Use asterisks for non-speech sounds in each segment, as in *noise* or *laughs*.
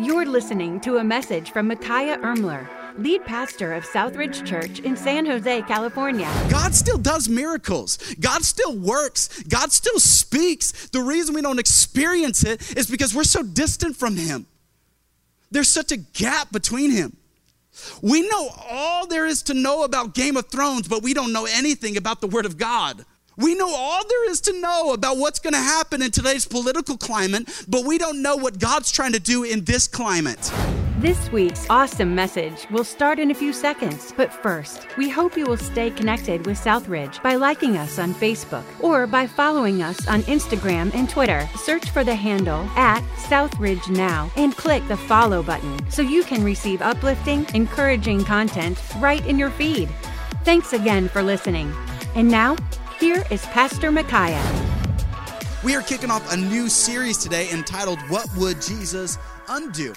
You're listening to a message from Micaiah Ermler, lead pastor of Southridge Church in San Jose, California. God still does miracles. God still works. God still speaks. The reason we don't experience it is because we're so distant from Him. There's such a gap between Him. We know all there is to know about Game of Thrones, but we don't know anything about the Word of God. We know all there is to know about what's going to happen in today's political climate, but we don't know what God's trying to do in this climate. This week's awesome message will start in a few seconds, but first, we hope you will stay connected with Southridge by liking us on Facebook or by following us on Instagram and Twitter. Search for the handle at Southridge Now and click the follow button so you can receive uplifting, encouraging content right in your feed. Thanks again for listening. And now, here is Pastor Micaiah. We are kicking off a new series today entitled What Would Jesus Undo?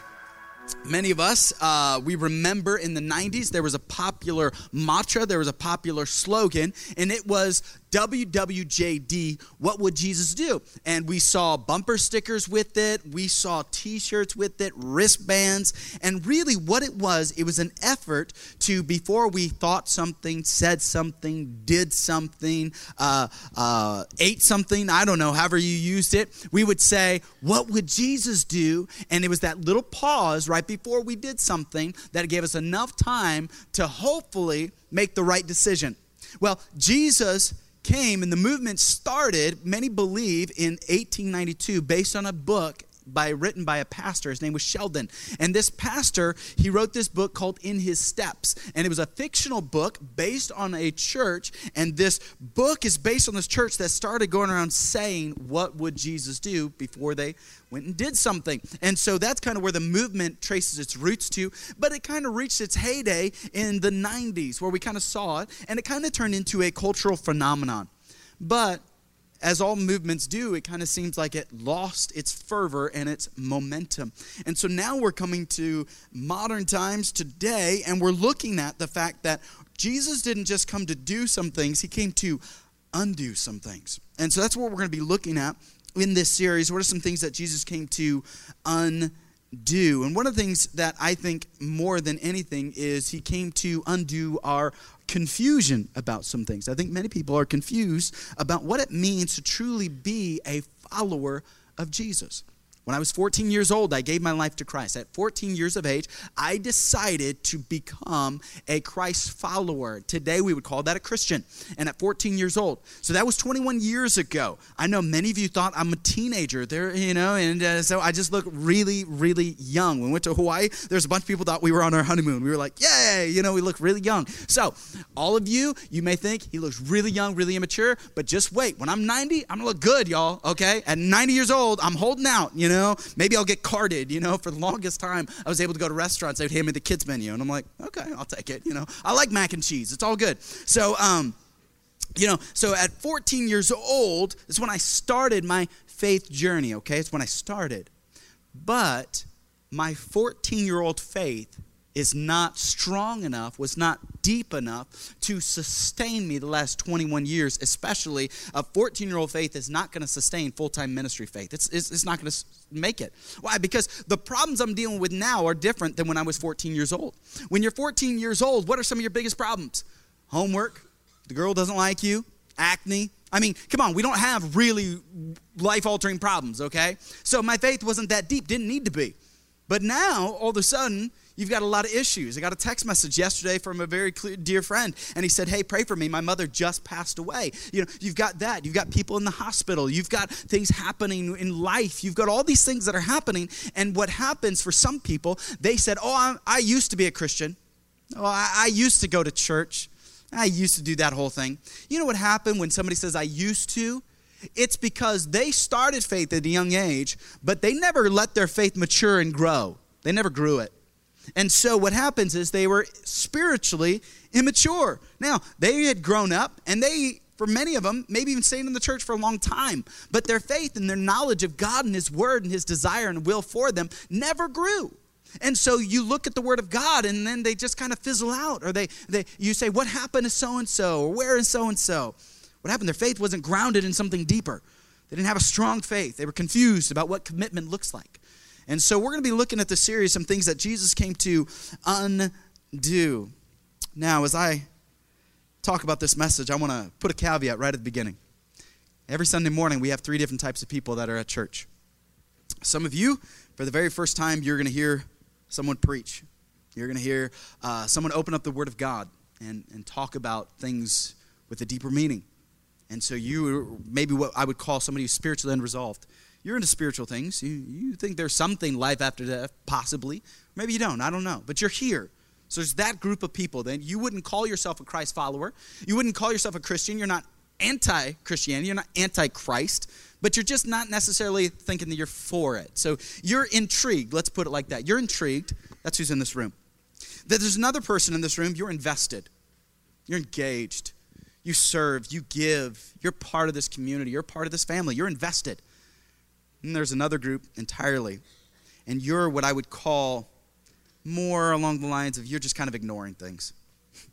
Many of us, uh, we remember in the 90s, there was a popular mantra, there was a popular slogan, and it was WWJD, what would Jesus do? And we saw bumper stickers with it, we saw t shirts with it, wristbands, and really what it was, it was an effort to, before we thought something, said something, did something, uh, uh, ate something, I don't know, however you used it, we would say, What would Jesus do? And it was that little pause right before we did something that gave us enough time to hopefully make the right decision. Well, Jesus came and the movement started, many believe, in 1892 based on a book by written by a pastor. His name was sheldon. And this pastor he wrote this book called in his steps. And it was a fictional book based on a church. And this book is based on this church that started going around saying what would jesus do before they went and did something? And so that's kind of where the movement traces its roots to. But it kind of reached its heyday in the 90s where we kind of saw it. And it kind of turned into a cultural phenomenon. But as all movements do, it kind of seems like it lost its fervor and its momentum. And so now we're coming to modern times today, and we're looking at the fact that Jesus didn't just come to do some things, he came to undo some things. And so that's what we're going to be looking at in this series. What are some things that Jesus came to undo? And one of the things that I think more than anything is he came to undo our confusion about some things. I think many people are confused about what it means to truly be a follower of Jesus. When I was 14 years old, I gave my life to Christ. At 14 years of age, I decided to become a Christ follower. Today, we would call that a Christian. And at 14 years old, so that was 21 years ago. I know many of you thought I'm a teenager there, you know, and uh, so I just look really, really young. When we went to Hawaii, there's a bunch of people thought we were on our honeymoon. We were like, yay, you know, we look really young. So, all of you, you may think he looks really young, really immature, but just wait. When I'm 90, I'm gonna look good, y'all, okay? At 90 years old, I'm holding out, you know know, maybe I'll get carded, you know. *laughs* For the longest time, I was able to go to restaurants, they would hand me the kids menu, and I'm like, okay, I'll take it, you know. I like mac and cheese, it's all good. So, um, you know, so at 14 years old is when I started my faith journey, okay? It's when I started. But my 14 year old faith is not strong enough, was not deep enough to sustain me the last 21 years, especially a 14 year old faith is not going to sustain full time ministry faith. It's, it's, it's not going to make it. Why? Because the problems I'm dealing with now are different than when I was 14 years old. When you're 14 years old, what are some of your biggest problems? Homework, the girl doesn't like you, acne. I mean, come on, we don't have really life altering problems, okay? So my faith wasn't that deep, didn't need to be. But now, all of a sudden, you've got a lot of issues. I got a text message yesterday from a very clear, dear friend, and he said, Hey, pray for me. My mother just passed away. You know, you've got that. You've got people in the hospital. You've got things happening in life. You've got all these things that are happening. And what happens for some people, they said, Oh, I, I used to be a Christian. Oh, I, I used to go to church. I used to do that whole thing. You know what happened when somebody says, I used to? It's because they started faith at a young age, but they never let their faith mature and grow. They never grew it. And so what happens is they were spiritually immature. Now, they had grown up and they for many of them, maybe even stayed in the church for a long time, but their faith and their knowledge of God and His Word and His desire and will for them never grew. And so you look at the Word of God and then they just kind of fizzle out, or they, they you say, What happened to so and so, or where is so and so? What happened? Their faith wasn't grounded in something deeper. They didn't have a strong faith. They were confused about what commitment looks like. And so we're going to be looking at the series, some things that Jesus came to undo. Now, as I talk about this message, I want to put a caveat right at the beginning. Every Sunday morning, we have three different types of people that are at church. Some of you, for the very first time, you're going to hear someone preach. You're going to hear uh, someone open up the Word of God and, and talk about things with a deeper meaning. And so you maybe what I would call somebody who's spiritually unresolved. You're into spiritual things. You, you think there's something life after death, possibly. Maybe you don't. I don't know. But you're here. So there's that group of people. Then you wouldn't call yourself a Christ follower. You wouldn't call yourself a Christian. You're not anti Christianity. You're not anti Christ. But you're just not necessarily thinking that you're for it. So you're intrigued. Let's put it like that. You're intrigued. That's who's in this room. That there's another person in this room. You're invested. You're engaged. You serve. You give. You're part of this community. You're part of this family. You're invested. And there's another group entirely. And you're what I would call more along the lines of you're just kind of ignoring things. *laughs*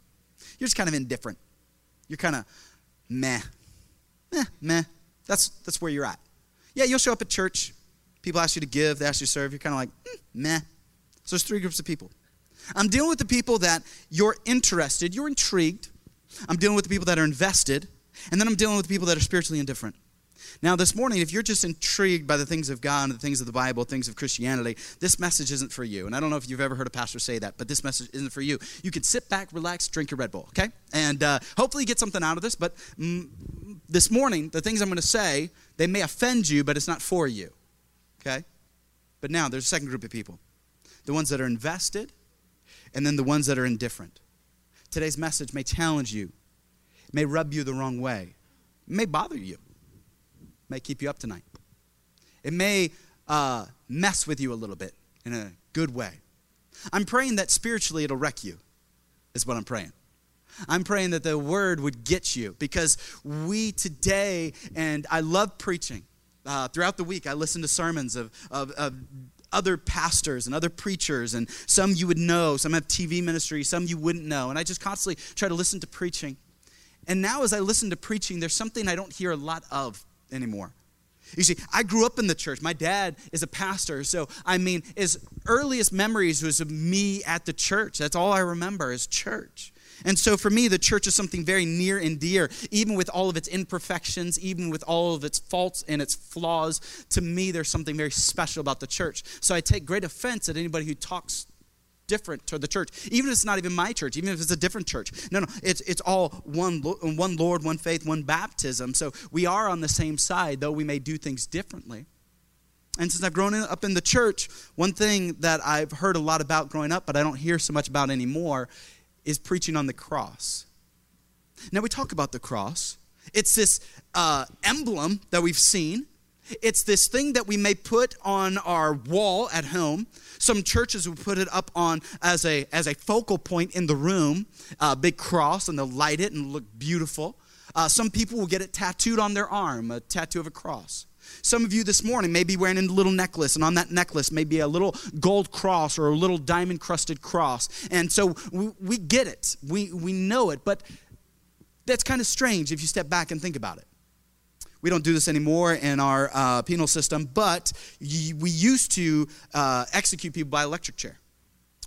You're just kind of indifferent. You're kind of meh. Eh, meh. That's, that's where you're at. Yeah, you'll show up at church. People ask you to give, they ask you to serve. You're kind of like, mm, meh. So there's three groups of people. I'm dealing with the people that you're interested, you're intrigued. I'm dealing with the people that are invested. And then I'm dealing with the people that are spiritually indifferent. Now, this morning, if you're just intrigued by the things of God and the things of the Bible, things of Christianity, this message isn't for you. And I don't know if you've ever heard a pastor say that, but this message isn't for you. You can sit back, relax, drink your Red Bull, okay? And uh, hopefully get something out of this. But mm, this morning, the things I'm going to say, they may offend you, but it's not for you, okay? But now, there's a second group of people the ones that are invested, and then the ones that are indifferent. Today's message may challenge you, may rub you the wrong way, may bother you may keep you up tonight. It may uh, mess with you a little bit in a good way. I'm praying that spiritually it'll wreck you, is what I'm praying. I'm praying that the word would get you because we today, and I love preaching. Uh, throughout the week, I listen to sermons of, of, of other pastors and other preachers, and some you would know, some have TV ministry, some you wouldn't know. And I just constantly try to listen to preaching. And now, as I listen to preaching, there's something I don't hear a lot of anymore. You see, I grew up in the church. My dad is a pastor. So, I mean, his earliest memories was of me at the church. That's all I remember is church. And so for me, the church is something very near and dear, even with all of its imperfections, even with all of its faults and its flaws. To me, there's something very special about the church. So I take great offense at anybody who talks different to the church, even if it's not even my church, even if it's a different church. No, no, it's, it's all one, one Lord, one faith, one baptism. So we are on the same side, though we may do things differently. And since I've grown up in the church, one thing that I've heard a lot about growing up, but I don't hear so much about anymore, is preaching on the cross. Now, we talk about the cross. It's this uh, emblem that we've seen it's this thing that we may put on our wall at home. Some churches will put it up on as a, as a focal point in the room, a big cross, and they'll light it and look beautiful. Uh, some people will get it tattooed on their arm, a tattoo of a cross. Some of you this morning may be wearing a little necklace, and on that necklace may be a little gold cross or a little diamond crusted cross. And so we, we get it, we, we know it, but that's kind of strange if you step back and think about it. We don't do this anymore in our uh, penal system, but we used to uh, execute people by electric chair.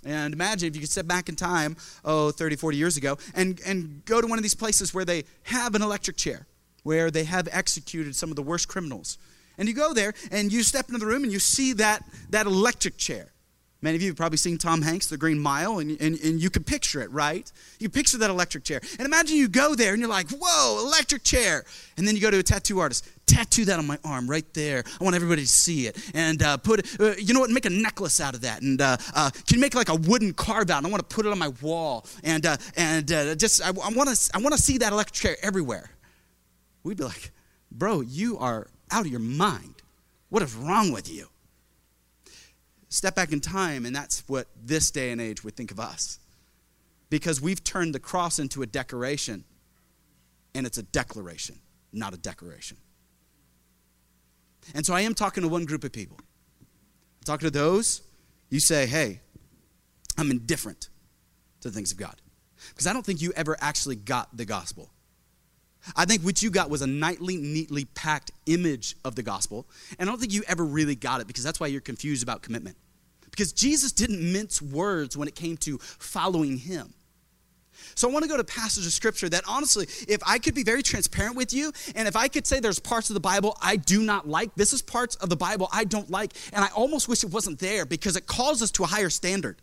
And imagine if you could step back in time, oh, 30, 40 years ago, and, and go to one of these places where they have an electric chair, where they have executed some of the worst criminals. And you go there and you step into the room and you see that, that electric chair. Many of you have probably seen Tom Hanks, The Green Mile, and, and, and you can picture it, right? You picture that electric chair. And imagine you go there and you're like, whoa, electric chair. And then you go to a tattoo artist, tattoo that on my arm right there. I want everybody to see it. And uh, put, uh, you know what, make a necklace out of that. And uh, uh can you make like a wooden carve out? And I want to put it on my wall. And, uh, and uh, just, I, I want to I wanna see that electric chair everywhere. We'd be like, bro, you are out of your mind. What is wrong with you? Step back in time, and that's what this day and age would think of us. Because we've turned the cross into a decoration, and it's a declaration, not a decoration. And so I am talking to one group of people. I'm talking to those, you say, hey, I'm indifferent to the things of God. Because I don't think you ever actually got the gospel. I think what you got was a nightly, neatly packed image of the gospel. And I don't think you ever really got it because that's why you're confused about commitment. Because Jesus didn't mince words when it came to following him. So I want to go to passage of scripture that honestly, if I could be very transparent with you, and if I could say there's parts of the Bible I do not like, this is parts of the Bible I don't like, and I almost wish it wasn't there because it calls us to a higher standard.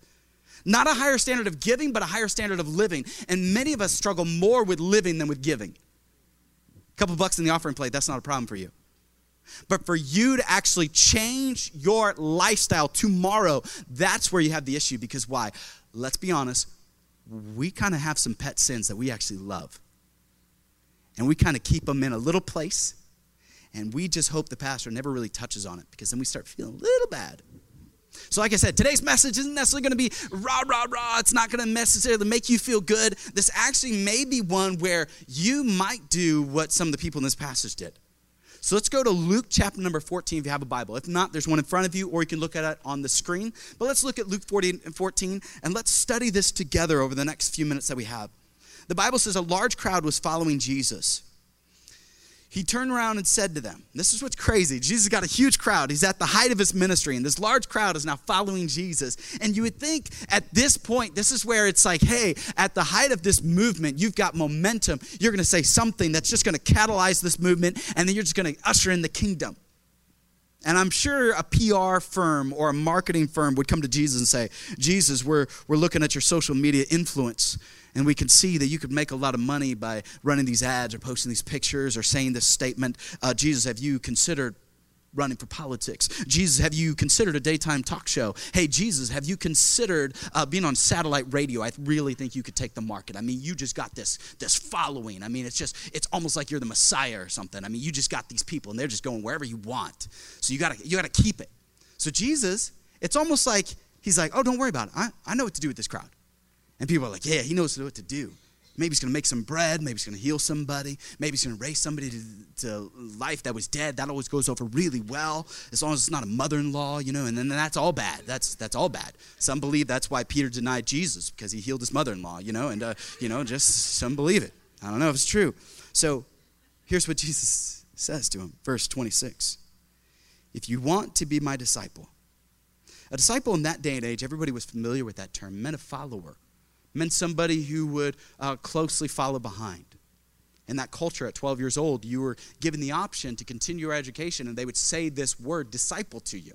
Not a higher standard of giving, but a higher standard of living. And many of us struggle more with living than with giving. Couple bucks in the offering plate, that's not a problem for you. But for you to actually change your lifestyle tomorrow, that's where you have the issue. Because why? Let's be honest, we kind of have some pet sins that we actually love. And we kind of keep them in a little place. And we just hope the pastor never really touches on it because then we start feeling a little bad. So, like I said, today's message isn't necessarily going to be rah, rah, rah. It's not going to necessarily make you feel good. This actually may be one where you might do what some of the people in this passage did. So let's go to Luke chapter number 14 if you have a Bible. If not, there's one in front of you, or you can look at it on the screen. But let's look at Luke 14 and 14 and let's study this together over the next few minutes that we have. The Bible says a large crowd was following Jesus he turned around and said to them, This is what's crazy. Jesus got a huge crowd. He's at the height of his ministry, and this large crowd is now following Jesus. And you would think at this point, this is where it's like, hey, at the height of this movement, you've got momentum. You're going to say something that's just going to catalyze this movement, and then you're just going to usher in the kingdom. And I'm sure a PR firm or a marketing firm would come to Jesus and say, Jesus, we're, we're looking at your social media influence. And we can see that you could make a lot of money by running these ads or posting these pictures or saying this statement uh, Jesus, have you considered running for politics? Jesus, have you considered a daytime talk show? Hey, Jesus, have you considered uh, being on satellite radio? I really think you could take the market. I mean, you just got this this following. I mean, it's just it's almost like you're the Messiah or something. I mean, you just got these people and they're just going wherever you want. So you gotta you gotta keep it. So Jesus, it's almost like he's like, oh, don't worry about it. I, I know what to do with this crowd. And people are like, yeah, he knows what to do. Maybe he's going to make some bread. Maybe he's going to heal somebody. Maybe he's going to raise somebody to, to, life that was dead. That always goes over really well, as long as it's not a mother-in-law, you know. And then that's all bad. That's that's all bad. Some believe that's why Peter denied Jesus because he healed his mother-in-law, you know. And uh, you know, just some believe it. I don't know if it's true. So, here's what *laughs* Jesus says to him, verse 26. If you want to be my disciple, a disciple in that day and age, everybody was familiar with that term, meant a follower meant somebody who would uh, closely follow behind. In that culture, at 12 years old, you were given the option to continue your education, and they would say this word, disciple, to you.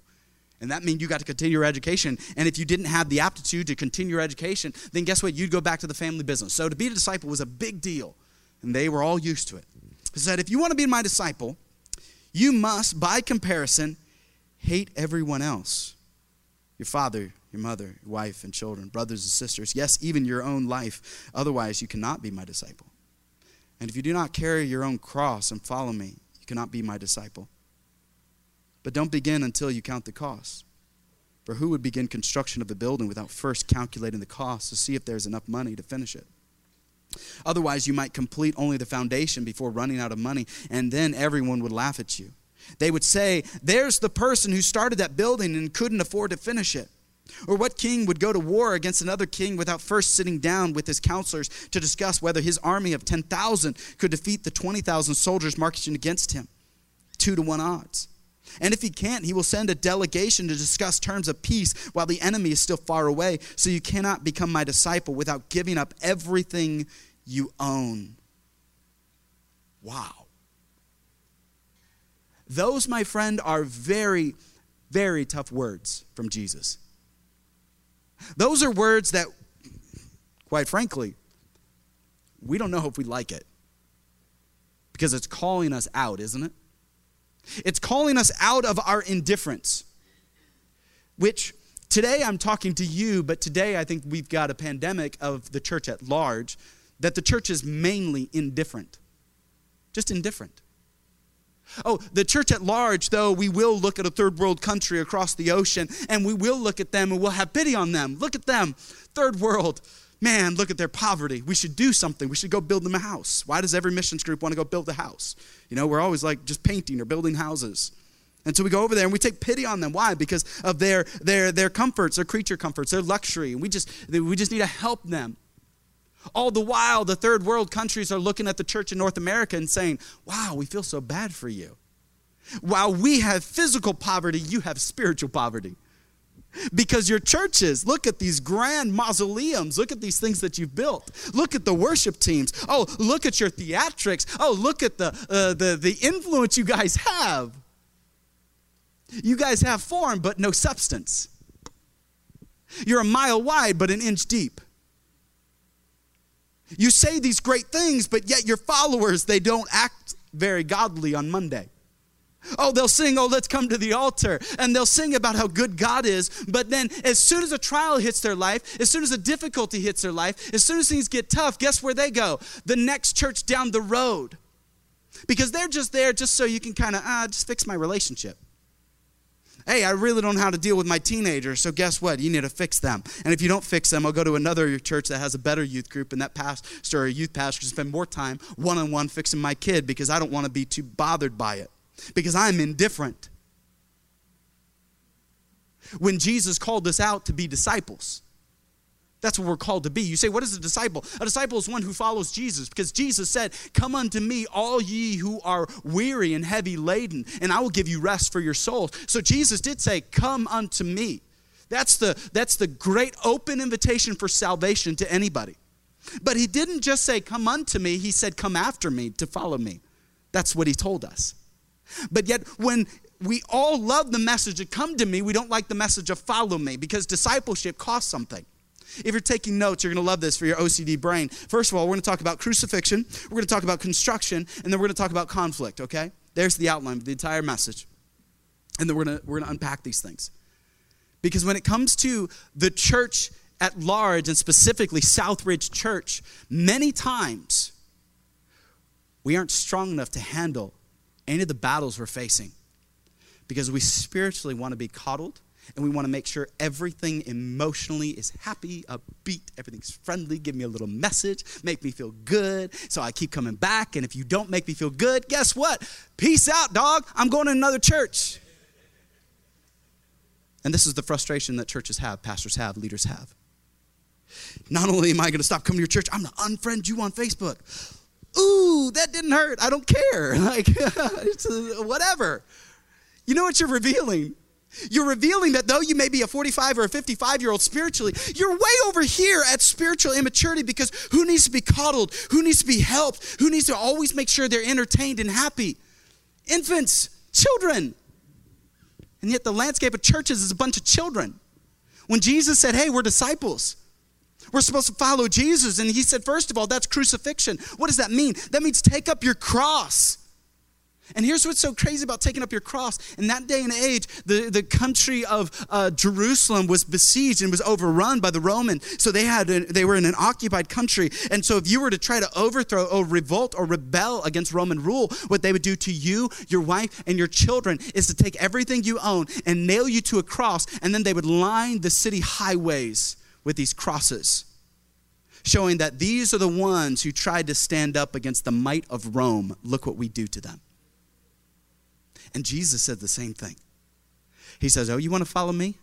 And that meant you got to continue your education. And if you didn't have the aptitude to continue your education, then guess what? You'd go back to the family business. So to be a disciple was a big deal, and they were all used to it. He said, if you want to be my disciple, you must, by comparison, hate everyone else your father, your mother, your wife, and children, brothers and sisters, yes, even your own life. Otherwise, you cannot be my disciple. And if you do not carry your own cross and follow me, you cannot be my disciple. But don't begin until you count the cost. For who would begin construction of a building without first calculating the cost to see if there's enough money to finish it? Otherwise, you might complete only the foundation before running out of money, and then everyone would laugh at you. They would say, There's the person who started that building and couldn't afford to finish it. Or what king would go to war against another king without first sitting down with his counselors to discuss whether his army of 10,000 could defeat the 20,000 soldiers marching against him? Two to one odds. And if he can't, he will send a delegation to discuss terms of peace while the enemy is still far away. So you cannot become my disciple without giving up everything you own. Wow. Those, my friend, are very, very tough words from Jesus. Those are words that, quite frankly, we don't know if we like it. Because it's calling us out, isn't it? It's calling us out of our indifference, which today I'm talking to you, but today I think we've got a pandemic of the church at large that the church is mainly indifferent. Just indifferent. Oh, the church at large, though, we will look at a third world country across the ocean and we will look at them and we'll have pity on them. Look at them, third world. Man, look at their poverty. We should do something. We should go build them a house. Why does every missions group want to go build a house? You know, we're always like just painting or building houses. And so we go over there and we take pity on them. Why? Because of their their their comforts, their creature comforts, their luxury. And we just we just need to help them. All the while, the third world countries are looking at the church in North America and saying, Wow, we feel so bad for you. While we have physical poverty, you have spiritual poverty. Because your churches, look at these grand mausoleums. Look at these things that you've built. Look at the worship teams. Oh, look at your theatrics. Oh, look at the, uh, the, the influence you guys have. You guys have form, but no substance. You're a mile wide, but an inch deep. You say these great things, but yet your followers, they don't act very godly on Monday. Oh, they'll sing, oh, let's come to the altar. And they'll sing about how good God is. But then, as soon as a trial hits their life, as soon as a difficulty hits their life, as soon as things get tough, guess where they go? The next church down the road. Because they're just there just so you can kind of, ah, just fix my relationship. Hey, I really don't know how to deal with my teenagers, so guess what? You need to fix them. And if you don't fix them, I'll go to another church that has a better youth group, and that pastor or youth pastor can spend more time one on one fixing my kid because I don't want to be too bothered by it because I'm indifferent. When Jesus called us out to be disciples, that's what we're called to be. You say, What is a disciple? A disciple is one who follows Jesus because Jesus said, Come unto me, all ye who are weary and heavy laden, and I will give you rest for your souls. So Jesus did say, Come unto me. That's the, that's the great open invitation for salvation to anybody. But he didn't just say, Come unto me, he said, Come after me to follow me. That's what he told us. But yet, when we all love the message of come to me, we don't like the message of follow me because discipleship costs something. If you're taking notes, you're going to love this for your OCD brain. First of all, we're going to talk about crucifixion, we're going to talk about construction, and then we're going to talk about conflict, okay? There's the outline of the entire message. And then we're going to, we're going to unpack these things. Because when it comes to the church at large, and specifically Southridge Church, many times we aren't strong enough to handle any of the battles we're facing because we spiritually want to be coddled and we want to make sure everything emotionally is happy, upbeat, everything's friendly. Give me a little message, make me feel good. So I keep coming back. And if you don't make me feel good, guess what? Peace out, dog. I'm going to another church. And this is the frustration that churches have, pastors have, leaders have. Not only am I going to stop coming to your church, I'm going to unfriend you on Facebook ooh, that didn't hurt. I don't care. *laughs* Like, *laughs* uh, whatever. You know what you're revealing? You're revealing that though you may be a 45 or a 55 year old spiritually, you're way over here at spiritual immaturity because who needs to be coddled? Who needs to be helped? Who needs to always make sure they're entertained and happy? Infants, children. And yet the landscape of churches is a bunch of children. When Jesus said, hey, we're disciples, we're supposed to follow Jesus. And he said, first of all, that's crucifixion. What does that mean? That means take up your cross. And here's what's so crazy about taking up your cross. In that day and age, the, the country of uh, Jerusalem was besieged and was overrun by the Roman. So they had a, they were in an occupied country. And so if you were to try to overthrow or revolt or rebel against Roman rule, what they would do to you, your wife, and your children is to take everything you own and nail you to a cross. And then they would line the city highways with these crosses, showing that these are the ones who tried to stand up against the might of Rome. Look what we do to them. And Jesus said the same thing. He says, Oh, you want to follow me?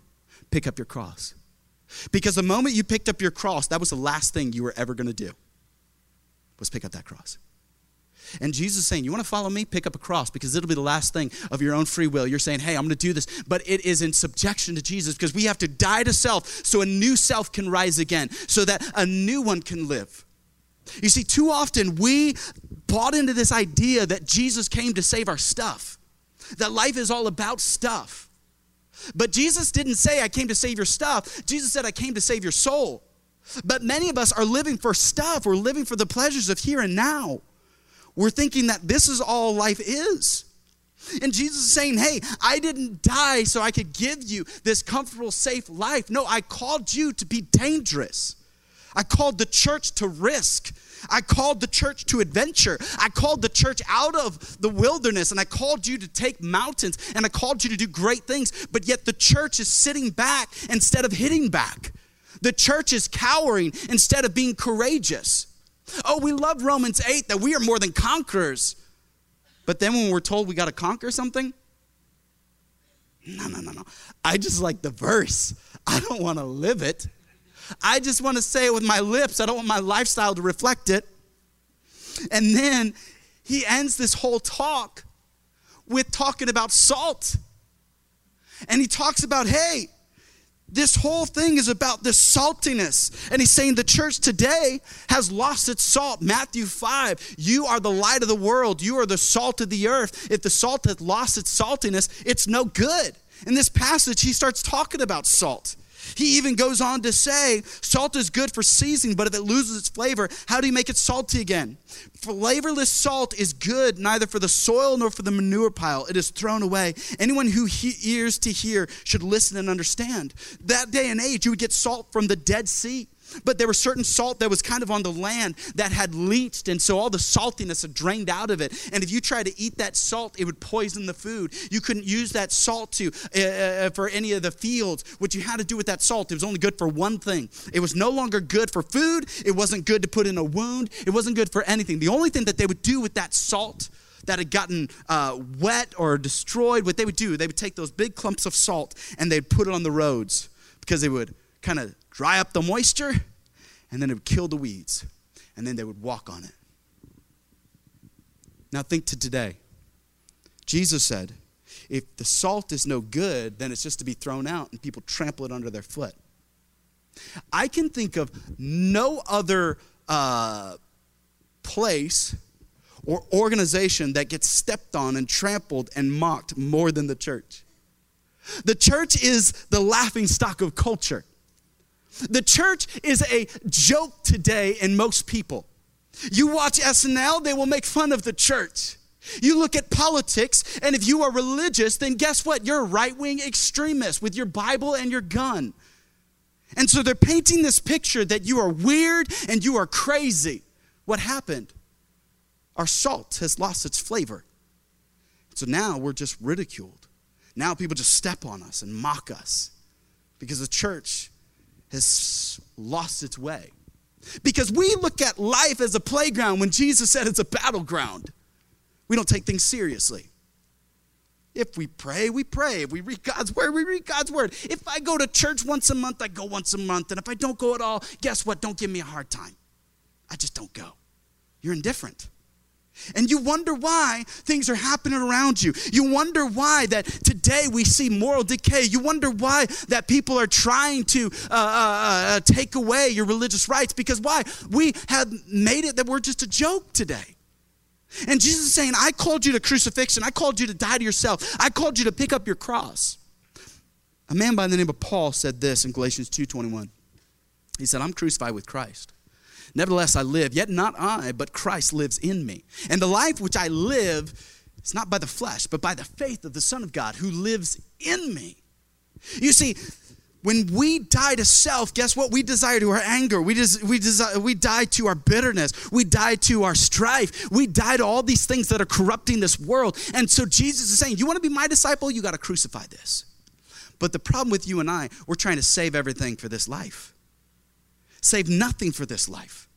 Pick up your cross. Because the moment you picked up your cross, that was the last thing you were ever going to do, was pick up that cross. And Jesus is saying, You want to follow me? Pick up a cross because it'll be the last thing of your own free will. You're saying, Hey, I'm going to do this. But it is in subjection to Jesus because we have to die to self so a new self can rise again, so that a new one can live. You see, too often we bought into this idea that Jesus came to save our stuff, that life is all about stuff. But Jesus didn't say, I came to save your stuff. Jesus said, I came to save your soul. But many of us are living for stuff. We're living for the pleasures of here and now. We're thinking that this is all life is. And Jesus is saying, Hey, I didn't die so I could give you this comfortable, safe life. No, I called you to be dangerous. I called the church to risk. I called the church to adventure. I called the church out of the wilderness and I called you to take mountains and I called you to do great things. But yet the church is sitting back instead of hitting back. The church is cowering instead of being courageous. Oh, we love Romans 8 that we are more than conquerors. But then when we're told we got to conquer something, no, no, no, no. I just like the verse. I don't want to live it. I just want to say it with my lips. I don't want my lifestyle to reflect it. And then he ends this whole talk with talking about salt. And he talks about, hey, this whole thing is about this saltiness. And he's saying the church today has lost its salt. Matthew 5, you are the light of the world. You are the salt of the earth. If the salt has lost its saltiness, it's no good. In this passage, he starts talking about salt. He even goes on to say, salt is good for seasoning, but if it loses its flavor, how do you make it salty again? Flavorless salt is good neither for the soil nor for the manure pile. It is thrown away. Anyone who he- ears to hear should listen and understand. That day and age, you would get salt from the Dead Sea. But there was certain salt that was kind of on the land that had leached, and so all the saltiness had drained out of it. And if you tried to eat that salt, it would poison the food. You couldn't use that salt to uh, uh, for any of the fields. What you had to do with that salt, it was only good for one thing. It was no longer good for food. It wasn't good to put in a wound. It wasn't good for anything. The only thing that they would do with that salt that had gotten uh, wet or destroyed, what they would do, they would take those big clumps of salt and they'd put it on the roads because they would kind of dry up the moisture, and then it would kill the weeds, and then they would walk on it. Now think to today. Jesus said, if the salt is no good, then it's just to be thrown out and people trample it under their foot. I can think of no other uh, place or organization that gets stepped on and trampled and mocked more than the church. The church is the laughing stock of culture. The church is a joke today in most people. You watch SNL, they will make fun of the church. You look at politics, and if you are religious, then guess what? You're a right wing extremist with your Bible and your gun. And so they're painting this picture that you are weird and you are crazy. What happened? Our salt has lost its flavor. So now we're just ridiculed. Now people just step on us and mock us because the church has lost its way. Because we look at life as a playground when Jesus said it's a battleground. We don't take things seriously. If we pray, we pray. If we read God's word, we read God's word. If I go to church once a month, I go once a month. And if I don't go at all, guess what? Don't give me a hard time. I just don't go. You're indifferent. And you wonder why things are happening around you. You wonder why that today we see moral decay. You wonder why that people are trying to uh, uh, uh, take away your religious rights because why? We have made it that we're just a joke today. And Jesus is saying, I called you to crucifixion. I called you to die to yourself. I called you to pick up your cross. A man by the name of Paul said this in Galatians 2:21. He said, I'm crucified with Christ. Nevertheless, I live, yet not I, but Christ lives in me. And the life which I live is not by the flesh, but by the faith of the Son of God who lives in me. You see, when we die to self, guess what? We desire to our anger. We, des- we, desire, we die to our bitterness. We die to our strife. We die to all these things that are corrupting this world. And so Jesus is saying, You want to be my disciple? You got to crucify this. But the problem with you and I, we're trying to save everything for this life save nothing for this life.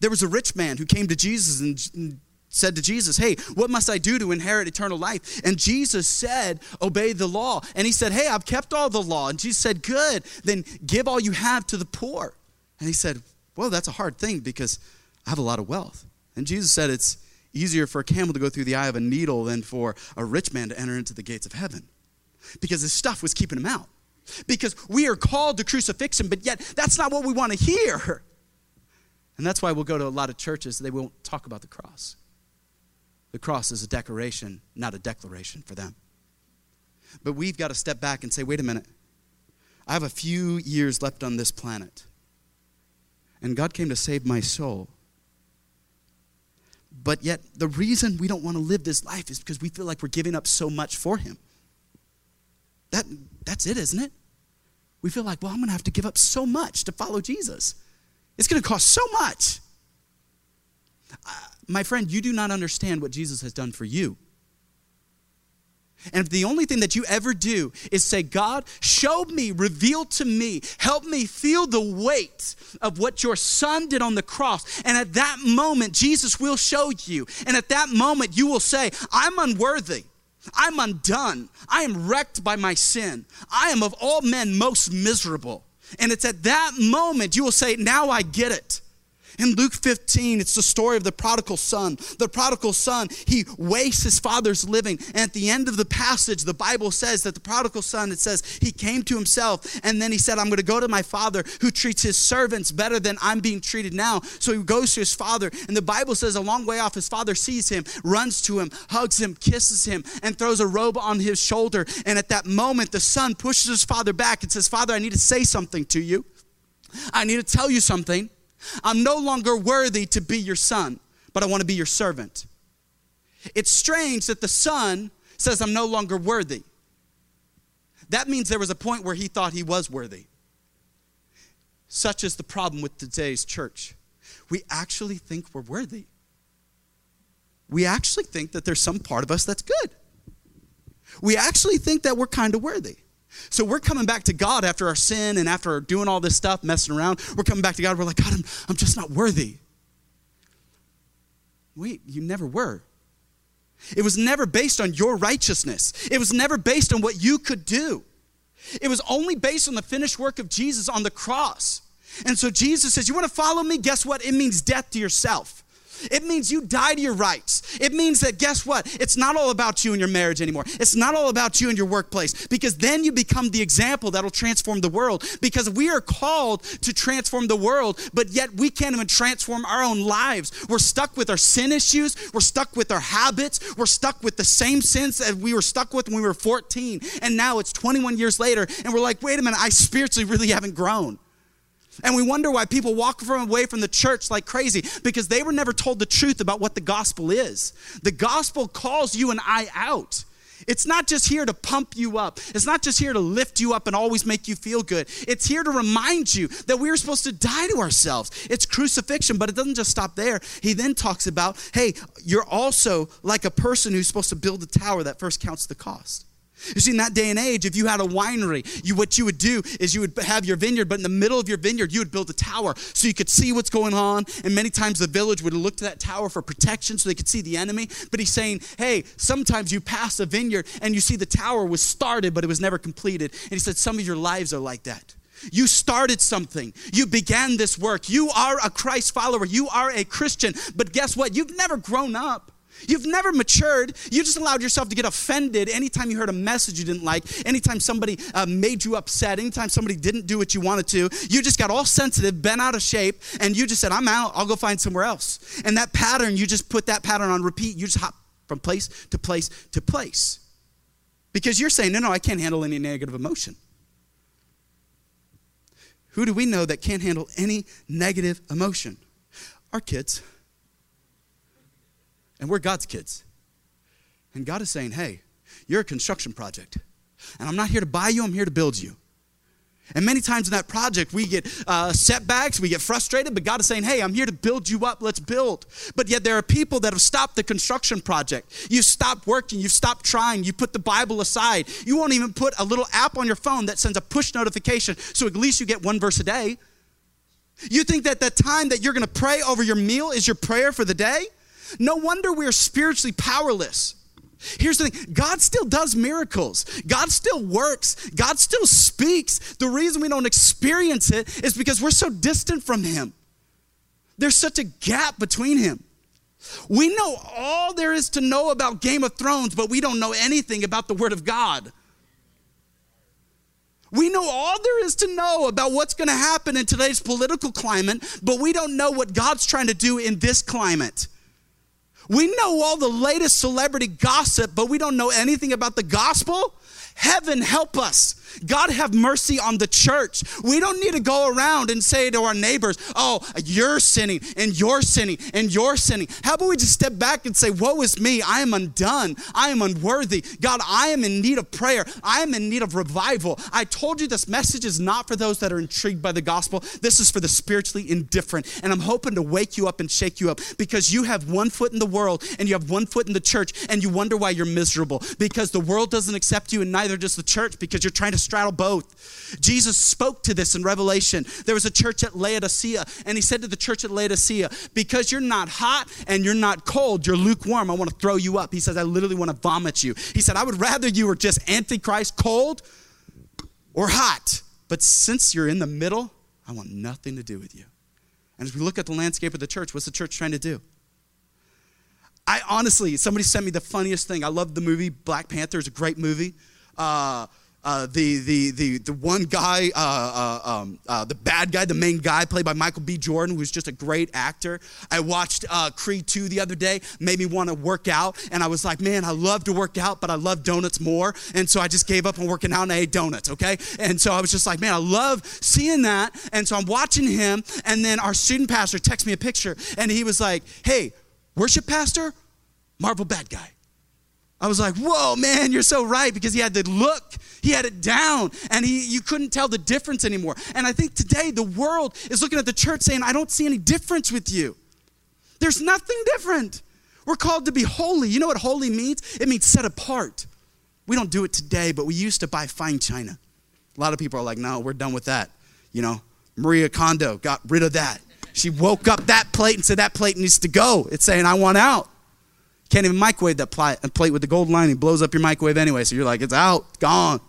There was a rich man who came to Jesus and said to Jesus, Hey, what must I do to inherit eternal life? And Jesus said, Obey the law. And he said, Hey, I've kept all the law. And Jesus said, Good, then give all you have to the poor. And he said, Well, that's a hard thing because I have a lot of wealth. And Jesus said, It's easier for a camel to go through the eye of a needle than for a rich man to enter into the gates of heaven because his stuff was keeping him out because we are called to crucifixion, but yet that's not what we want to hear. And that's why we'll go to a lot of churches, they won't talk about the cross. The cross is a decoration, not a declaration for them. But we've got to step back and say, wait a minute. I have a few years left on this planet. And God came to save my soul. But yet, the reason we don't want to live this life is because we feel like we're giving up so much for Him. That, that's it, isn't it? We feel like, well, I'm going to have to give up so much to follow Jesus. It's going to cost so much. Uh, my friend, you do not understand what Jesus has done for you. And if the only thing that you ever do is say, God, show me, reveal to me, help me feel the weight of what your son did on the cross. And at that moment, Jesus will show you. And at that moment, you will say, I'm unworthy. I'm undone. I am wrecked by my sin. I am of all men most miserable. And it's at that moment you will say, Now I get it. In Luke 15, it's the story of the prodigal son. The prodigal son, he wastes his father's living. And at the end of the passage, the Bible says that the prodigal son, it says, he came to himself and then he said, I'm going to go to my father who treats his servants better than I'm being treated now. So he goes to his father. And the Bible says, a long way off, his father sees him, runs to him, hugs him, kisses him, and throws a robe on his shoulder. And at that moment, the son pushes his father back and says, Father, I need to say something to you. I need to tell you something. I'm no longer worthy to be your son, but I want to be your servant. It's strange that the son says, I'm no longer worthy. That means there was a point where he thought he was worthy. Such is the problem with today's church. We actually think we're worthy. We actually think that there's some part of us that's good. We actually think that we're kind of worthy. So we're coming back to God after our sin and after doing all this stuff, messing around. We're coming back to God. We're like, God, I'm, I'm just not worthy. Wait, you never were. It was never based on your righteousness, it was never based on what you could do. It was only based on the finished work of Jesus on the cross. And so Jesus says, You want to follow me? Guess what? It means death to yourself. It means you die to your rights. It means that, guess what? It's not all about you and your marriage anymore. It's not all about you and your workplace because then you become the example that'll transform the world. Because we are called to transform the world, but yet we can't even transform our own lives. We're stuck with our sin issues. We're stuck with our habits. We're stuck with the same sins that we were stuck with when we were 14. And now it's 21 years later, and we're like, wait a minute, I spiritually really haven't grown. And we wonder why people walk from away from the church like crazy because they were never told the truth about what the gospel is. The gospel calls you and I out. It's not just here to pump you up. It's not just here to lift you up and always make you feel good. It's here to remind you that we are supposed to die to ourselves. It's crucifixion, but it doesn't just stop there. He then talks about, hey, you're also like a person who's supposed to build a tower that first counts the cost. You see, in that day and age, if you had a winery, you, what you would do is you would have your vineyard, but in the middle of your vineyard, you would build a tower so you could see what's going on. And many times the village would look to that tower for protection so they could see the enemy. But he's saying, hey, sometimes you pass a vineyard and you see the tower was started, but it was never completed. And he said, some of your lives are like that. You started something. You began this work. You are a Christ follower. You are a Christian. But guess what? You've never grown up. You've never matured. You just allowed yourself to get offended anytime you heard a message you didn't like, anytime somebody uh, made you upset, anytime somebody didn't do what you wanted to. You just got all sensitive, bent out of shape, and you just said, I'm out. I'll go find somewhere else. And that pattern, you just put that pattern on repeat. You just hop from place to place to place. Because you're saying, no, no, I can't handle any negative emotion. Who do we know that can't handle any negative emotion? Our kids. And we're God's kids. And God is saying, hey, you're a construction project. And I'm not here to buy you, I'm here to build you. And many times in that project, we get uh, setbacks, we get frustrated, but God is saying, Hey, I'm here to build you up, let's build. But yet there are people that have stopped the construction project. You've stopped working, you've stopped trying, you put the Bible aside. You won't even put a little app on your phone that sends a push notification so at least you get one verse a day. You think that the time that you're gonna pray over your meal is your prayer for the day? No wonder we're spiritually powerless. Here's the thing God still does miracles, God still works, God still speaks. The reason we don't experience it is because we're so distant from Him. There's such a gap between Him. We know all there is to know about Game of Thrones, but we don't know anything about the Word of God. We know all there is to know about what's going to happen in today's political climate, but we don't know what God's trying to do in this climate. We know all the latest celebrity gossip, but we don't know anything about the gospel. Heaven help us. God have mercy on the church. We don't need to go around and say to our neighbors, oh, you're sinning and you're sinning and you're sinning. How about we just step back and say, woe is me. I am undone. I am unworthy. God, I am in need of prayer. I am in need of revival. I told you this message is not for those that are intrigued by the gospel. This is for the spiritually indifferent. And I'm hoping to wake you up and shake you up because you have one foot in the world and you have one foot in the church and you wonder why you're miserable because the world doesn't accept you and neither does the church because you're trying to straddle both. Jesus spoke to this in Revelation. There was a church at Laodicea, and he said to the church at Laodicea, Because you're not hot and you're not cold, you're lukewarm, I want to throw you up. He says, I literally want to vomit you. He said, I would rather you were just antichrist, cold or hot But since you're in the middle, I want nothing to do with you. And as we look at the landscape of the church, what's the church trying to do? I honestly, somebody sent me the funniest thing. I love the movie Black Panther. It's a great movie. Uh, uh, the, the, the, the one guy, uh, uh, um, uh, the bad guy, the main guy, played by Michael B. Jordan, who's just a great actor. I watched uh, Creed 2 the other day, made me want to work out, and I was like, man, I love to work out, but I love donuts more. And so I just gave up on working out and I ate donuts, okay? And so I was just like, man, I love seeing that. And so I'm watching him, and then our student pastor texted me a picture, and he was like, hey, worship pastor, Marvel bad guy. I was like, whoa, man, you're so right because he had the look, he had it down, and he, you couldn't tell the difference anymore. And I think today the world is looking at the church saying, I don't see any difference with you. There's nothing different. We're called to be holy. You know what holy means? It means set apart. We don't do it today, but we used to buy fine china. A lot of people are like, no, we're done with that. You know, Maria Kondo got rid of that. She woke up that plate and said, that plate needs to go. It's saying, I want out. Can't even microwave that plate with the gold lining. Blows up your microwave anyway. So you're like, it's out, gone.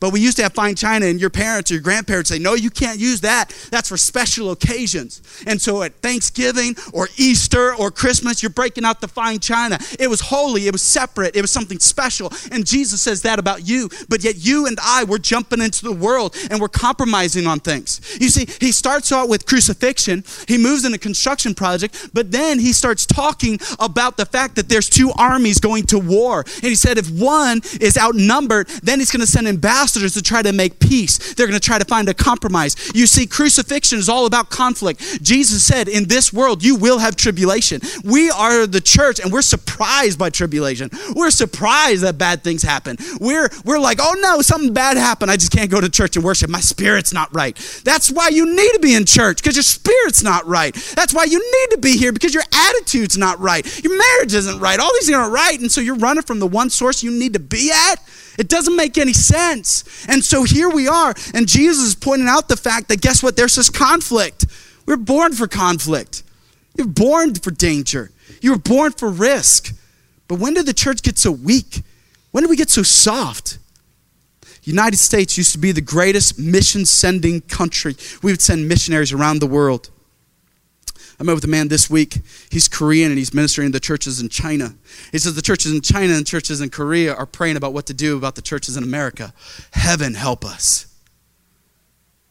But we used to have fine china, and your parents or your grandparents say, No, you can't use that. That's for special occasions. And so at Thanksgiving or Easter or Christmas, you're breaking out the fine china. It was holy, it was separate, it was something special. And Jesus says that about you. But yet you and I, we're jumping into the world and we're compromising on things. You see, he starts out with crucifixion, he moves in a construction project, but then he starts talking about the fact that there's two armies going to war. And he said, if one is outnumbered, then he's going to send ambassadors ambassadors to try to make peace. They're going to try to find a compromise. You see, crucifixion is all about conflict. Jesus said, In this world, you will have tribulation. We are the church, and we're surprised by tribulation. We're surprised that bad things happen. We're, we're like, Oh no, something bad happened. I just can't go to church and worship. My spirit's not right. That's why you need to be in church, because your spirit's not right. That's why you need to be here, because your attitude's not right. Your marriage isn't right. All these things aren't right. And so you're running from the one source you need to be at it doesn't make any sense. And so here we are, and Jesus is pointing out the fact that guess what? There's this conflict. We're born for conflict. You're born for danger. You were born for risk. But when did the church get so weak? When did we get so soft? United States used to be the greatest mission sending country. We would send missionaries around the world. I met with a man this week. He's Korean and he's ministering in the churches in China. He says the churches in China and churches in Korea are praying about what to do about the churches in America. Heaven help us.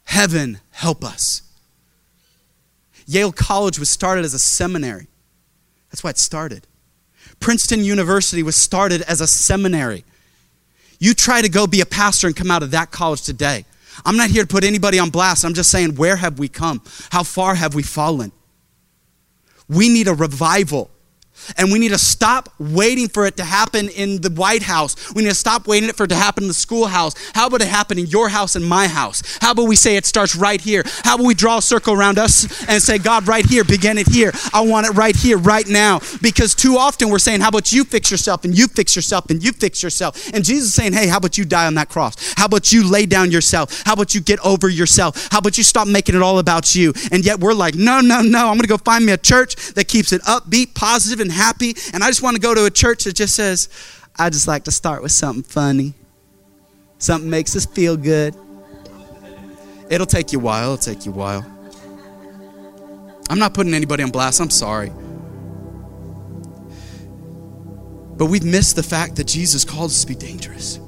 Heaven help us. Yale College was started as a seminary. That's why it started. Princeton University was started as a seminary. You try to go be a pastor and come out of that college today. I'm not here to put anybody on blast. I'm just saying, where have we come? How far have we fallen? We need a revival. And we need to stop waiting for it to happen in the White House. We need to stop waiting for it to happen in the schoolhouse. How about it happen in your house and my house? How about we say it starts right here? How about we draw a circle around us and say, God, right here, begin it here. I want it right here, right now. Because too often we're saying, How about you fix yourself and you fix yourself and you fix yourself? And Jesus is saying, Hey, how about you die on that cross? How about you lay down yourself? How about you get over yourself? How about you stop making it all about you? And yet we're like, No, no, no. I'm going to go find me a church that keeps it upbeat, positive, and happy. And I just want to go to a church that just says, I just like to start with something funny, something makes us feel good. It'll take you a while. It'll take you a while. I'm not putting anybody on blast. I'm sorry. But we've missed the fact that Jesus called us to be dangerous.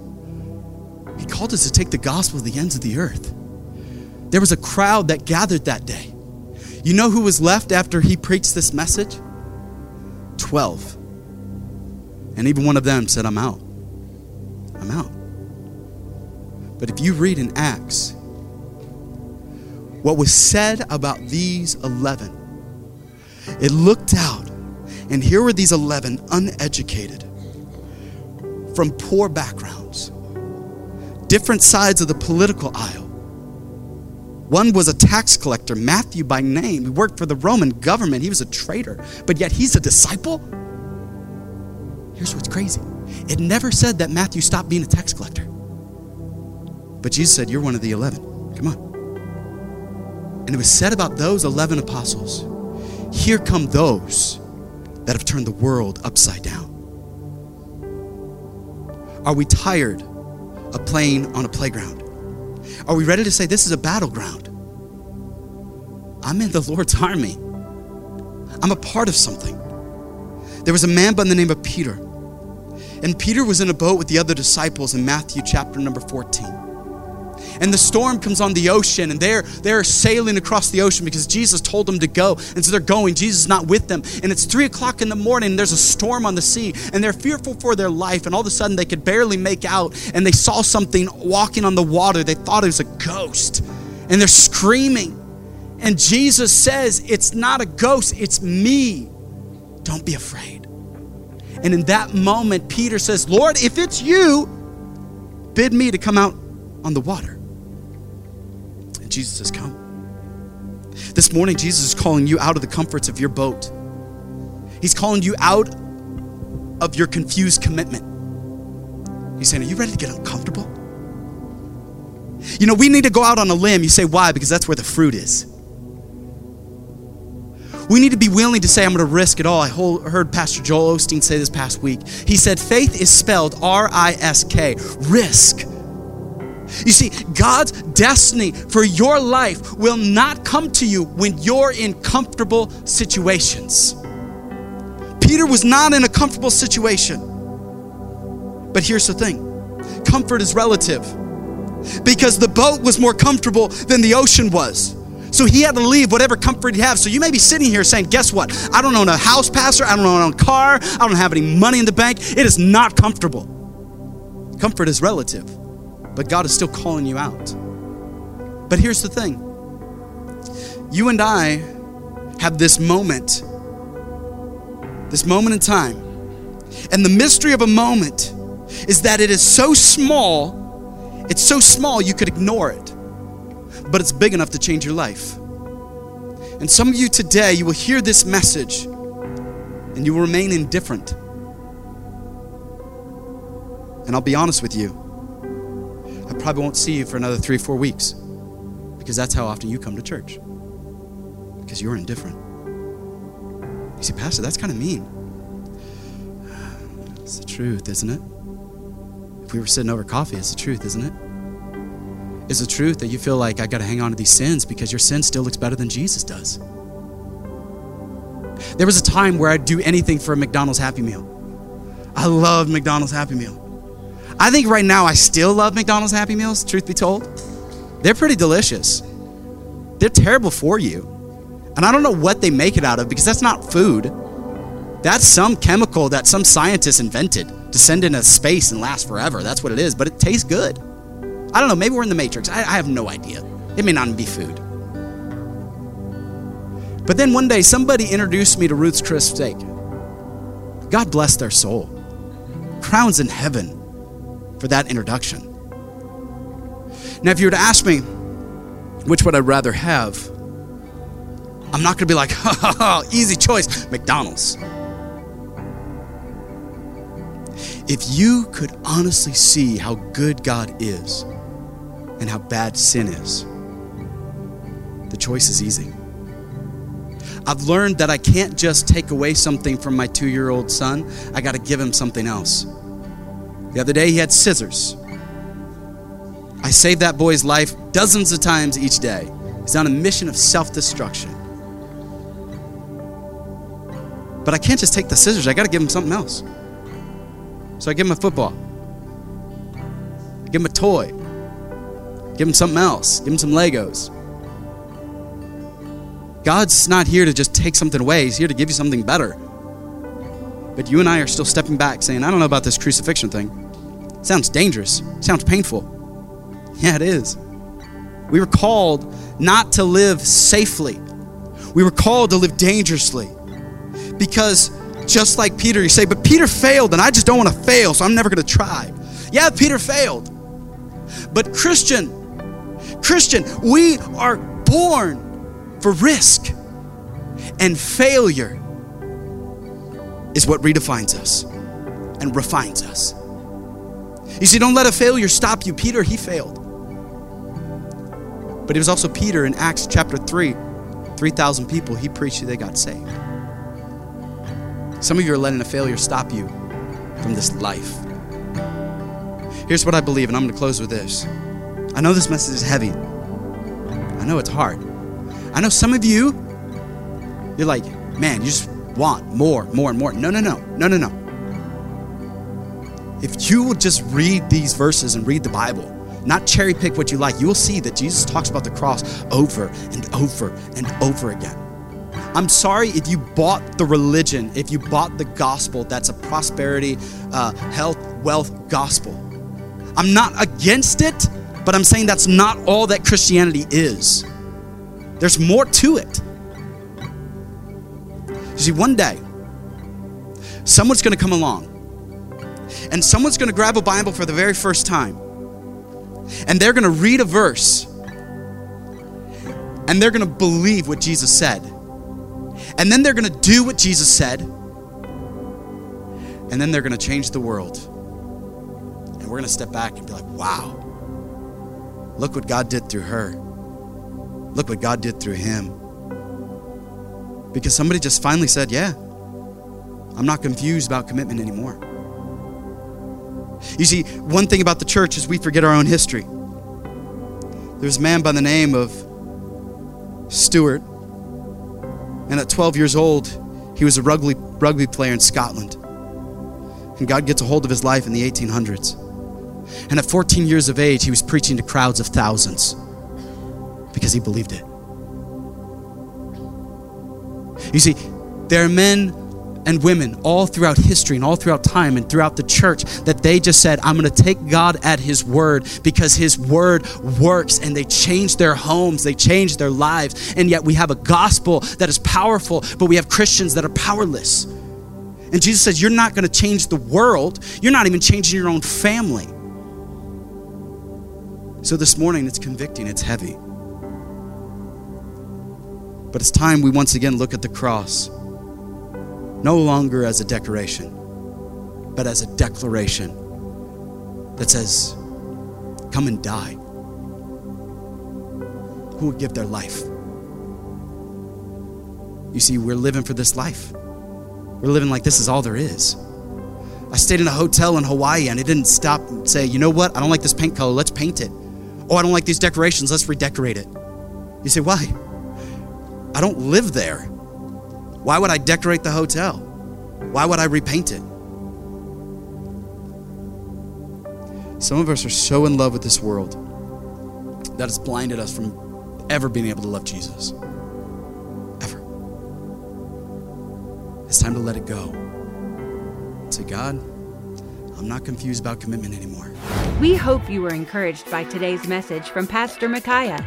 He called us to take the gospel to the ends of the earth. There was a crowd that gathered that day. You know who was left after he preached this message? 12. And even one of them said, I'm out. I'm out. But if you read in Acts, what was said about these 11, it looked out, and here were these 11 uneducated, from poor backgrounds, different sides of the political aisle one was a tax collector, Matthew by name. He worked for the Roman government. He was a traitor, but yet he's a disciple. Here's what's crazy it never said that Matthew stopped being a tax collector. But Jesus said, You're one of the 11. Come on. And it was said about those 11 apostles Here come those that have turned the world upside down. Are we tired of playing on a playground? Are we ready to say this is a battleground? I'm in the Lord's army. I'm a part of something. There was a man by the name of Peter. And Peter was in a boat with the other disciples in Matthew chapter number 14 and the storm comes on the ocean and they're they're sailing across the ocean because jesus told them to go. And so they're going. Jesus is not with them. And it's three o'clock in the morning there's a storm on the sea and they're fearful for their life and all of a sudden they could barely make out and they saw something walking on the water. They thought it was a ghost and they're screaming. And jesus says it's not a ghost it's me. Don't be afraid. And in that moment peter says lord if it's you bid me to come out on the water and Jesus has come. This morning, Jesus is calling you out of the comforts of your boat. He's calling you out of your confused commitment. He's saying, Are you ready to get uncomfortable? You know, we need to go out on a limb. You say, Why? Because that's where the fruit is. We need to be willing to say, I'm going to risk it all. I heard Pastor Joel Osteen say this past week. He said, Faith is spelled R I S K, risk. You see, God's destiny for your life will not come to you when you're in comfortable situations. Peter was not in a comfortable situation. But here's the thing comfort is relative because the boat was more comfortable than the ocean was. So he had to leave whatever comfort he had. So you may be sitting here saying, Guess what? I don't own a house, Pastor. I don't own a car. I don't have any money in the bank. It is not comfortable. Comfort is relative but God is still calling you out. But here's the thing you and I have this moment, this moment in time. And the mystery of a moment is that it is so small, it's so small you could ignore it, but it's big enough to change your life. And some of you today, you will hear this message and you will remain indifferent. And I'll be honest with you I probably won't see you for another three, four weeks because that's how often you come to church because you're indifferent. You see, Pastor, that's kind of mean. It's the truth, isn't it? If we were sitting over coffee, it's the truth, isn't it? It's the truth that you feel like I got to hang on to these sins because your sin still looks better than Jesus does. There was a time where I'd do anything for a McDonald's Happy Meal. I love McDonald's Happy Meal. I think right now I still love McDonald's Happy Meals, truth be told. They're pretty delicious. They're terrible for you. And I don't know what they make it out of because that's not food. That's some chemical that some scientist invented to send into space and last forever. That's what it is, but it tastes good. I don't know, maybe we're in the Matrix. I, I have no idea. It may not be food. But then one day, somebody introduced me to Ruth's Chris Steak. God bless their soul. Crowns in heaven for that introduction. Now, if you were to ask me, which would I rather have? I'm not going to be like, *laughs* ha, ha, ha, easy choice, McDonald's. If you could honestly see how good God is and how bad sin is, the choice is easy. I've learned that I can't just take away something from my two year old son, I got to give him something else. The other day, he had scissors. I saved that boy's life dozens of times each day. He's on a mission of self destruction. But I can't just take the scissors, I got to give him something else. So I give him a football, I give him a toy, give him something else, give him some Legos. God's not here to just take something away, He's here to give you something better. But you and I are still stepping back saying, I don't know about this crucifixion thing. It sounds dangerous, it sounds painful. Yeah, it is. We were called not to live safely, we were called to live dangerously. Because just like Peter, you say, but Peter failed, and I just don't want to fail, so I'm never going to try. Yeah, Peter failed. But Christian, Christian, we are born for risk and failure is what redefines us and refines us. You see, don't let a failure stop you. Peter, he failed. But it was also Peter in Acts chapter 3, 3,000 people, he preached, they got saved. Some of you are letting a failure stop you from this life. Here's what I believe, and I'm going to close with this. I know this message is heavy. I know it's hard. I know some of you, you're like, man, you just want more, more, and more. No, no, no, no, no, no. If you will just read these verses and read the Bible, not cherry pick what you like, you will see that Jesus talks about the cross over and over and over again. I'm sorry if you bought the religion, if you bought the gospel that's a prosperity, uh, health, wealth gospel. I'm not against it, but I'm saying that's not all that Christianity is. There's more to it. You see, one day, someone's going to come along and someone's going to grab a Bible for the very first time and they're going to read a verse and they're going to believe what Jesus said. And then they're going to do what Jesus said. And then they're going to change the world. And we're going to step back and be like, wow, look what God did through her. Look what God did through him. Because somebody just finally said, yeah, I'm not confused about commitment anymore. You see, one thing about the church is we forget our own history. There's a man by the name of Stuart, and at 12 years old, he was a rugby, rugby player in Scotland. And God gets a hold of his life in the 1800s. And at 14 years of age, he was preaching to crowds of thousands because he believed it. You see, there are men and women all throughout history and all throughout time and throughout the church that they just said, I'm going to take God at His word because His word works. And they changed their homes, they changed their lives. And yet we have a gospel that is powerful, but we have Christians that are powerless. And Jesus says, You're not going to change the world, you're not even changing your own family. So this morning, it's convicting, it's heavy. But it's time we once again look at the cross no longer as a decoration, but as a declaration that says, Come and die. Who would give their life? You see, we're living for this life. We're living like this is all there is. I stayed in a hotel in Hawaii and it didn't stop and say, you know what? I don't like this paint color. Let's paint it. Oh, I don't like these decorations. Let's redecorate it. You say, why? I don't live there. Why would I decorate the hotel? Why would I repaint it? Some of us are so in love with this world that it's blinded us from ever being able to love Jesus. Ever. It's time to let it go. Say, God, I'm not confused about commitment anymore. We hope you were encouraged by today's message from Pastor Micaiah.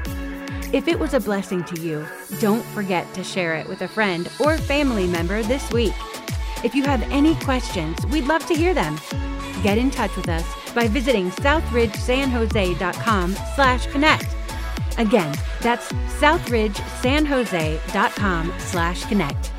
If it was a blessing to you, don't forget to share it with a friend or family member this week. If you have any questions, we'd love to hear them. Get in touch with us by visiting southridgesanjose.com slash connect. Again, that's southridgesanjose.com slash connect.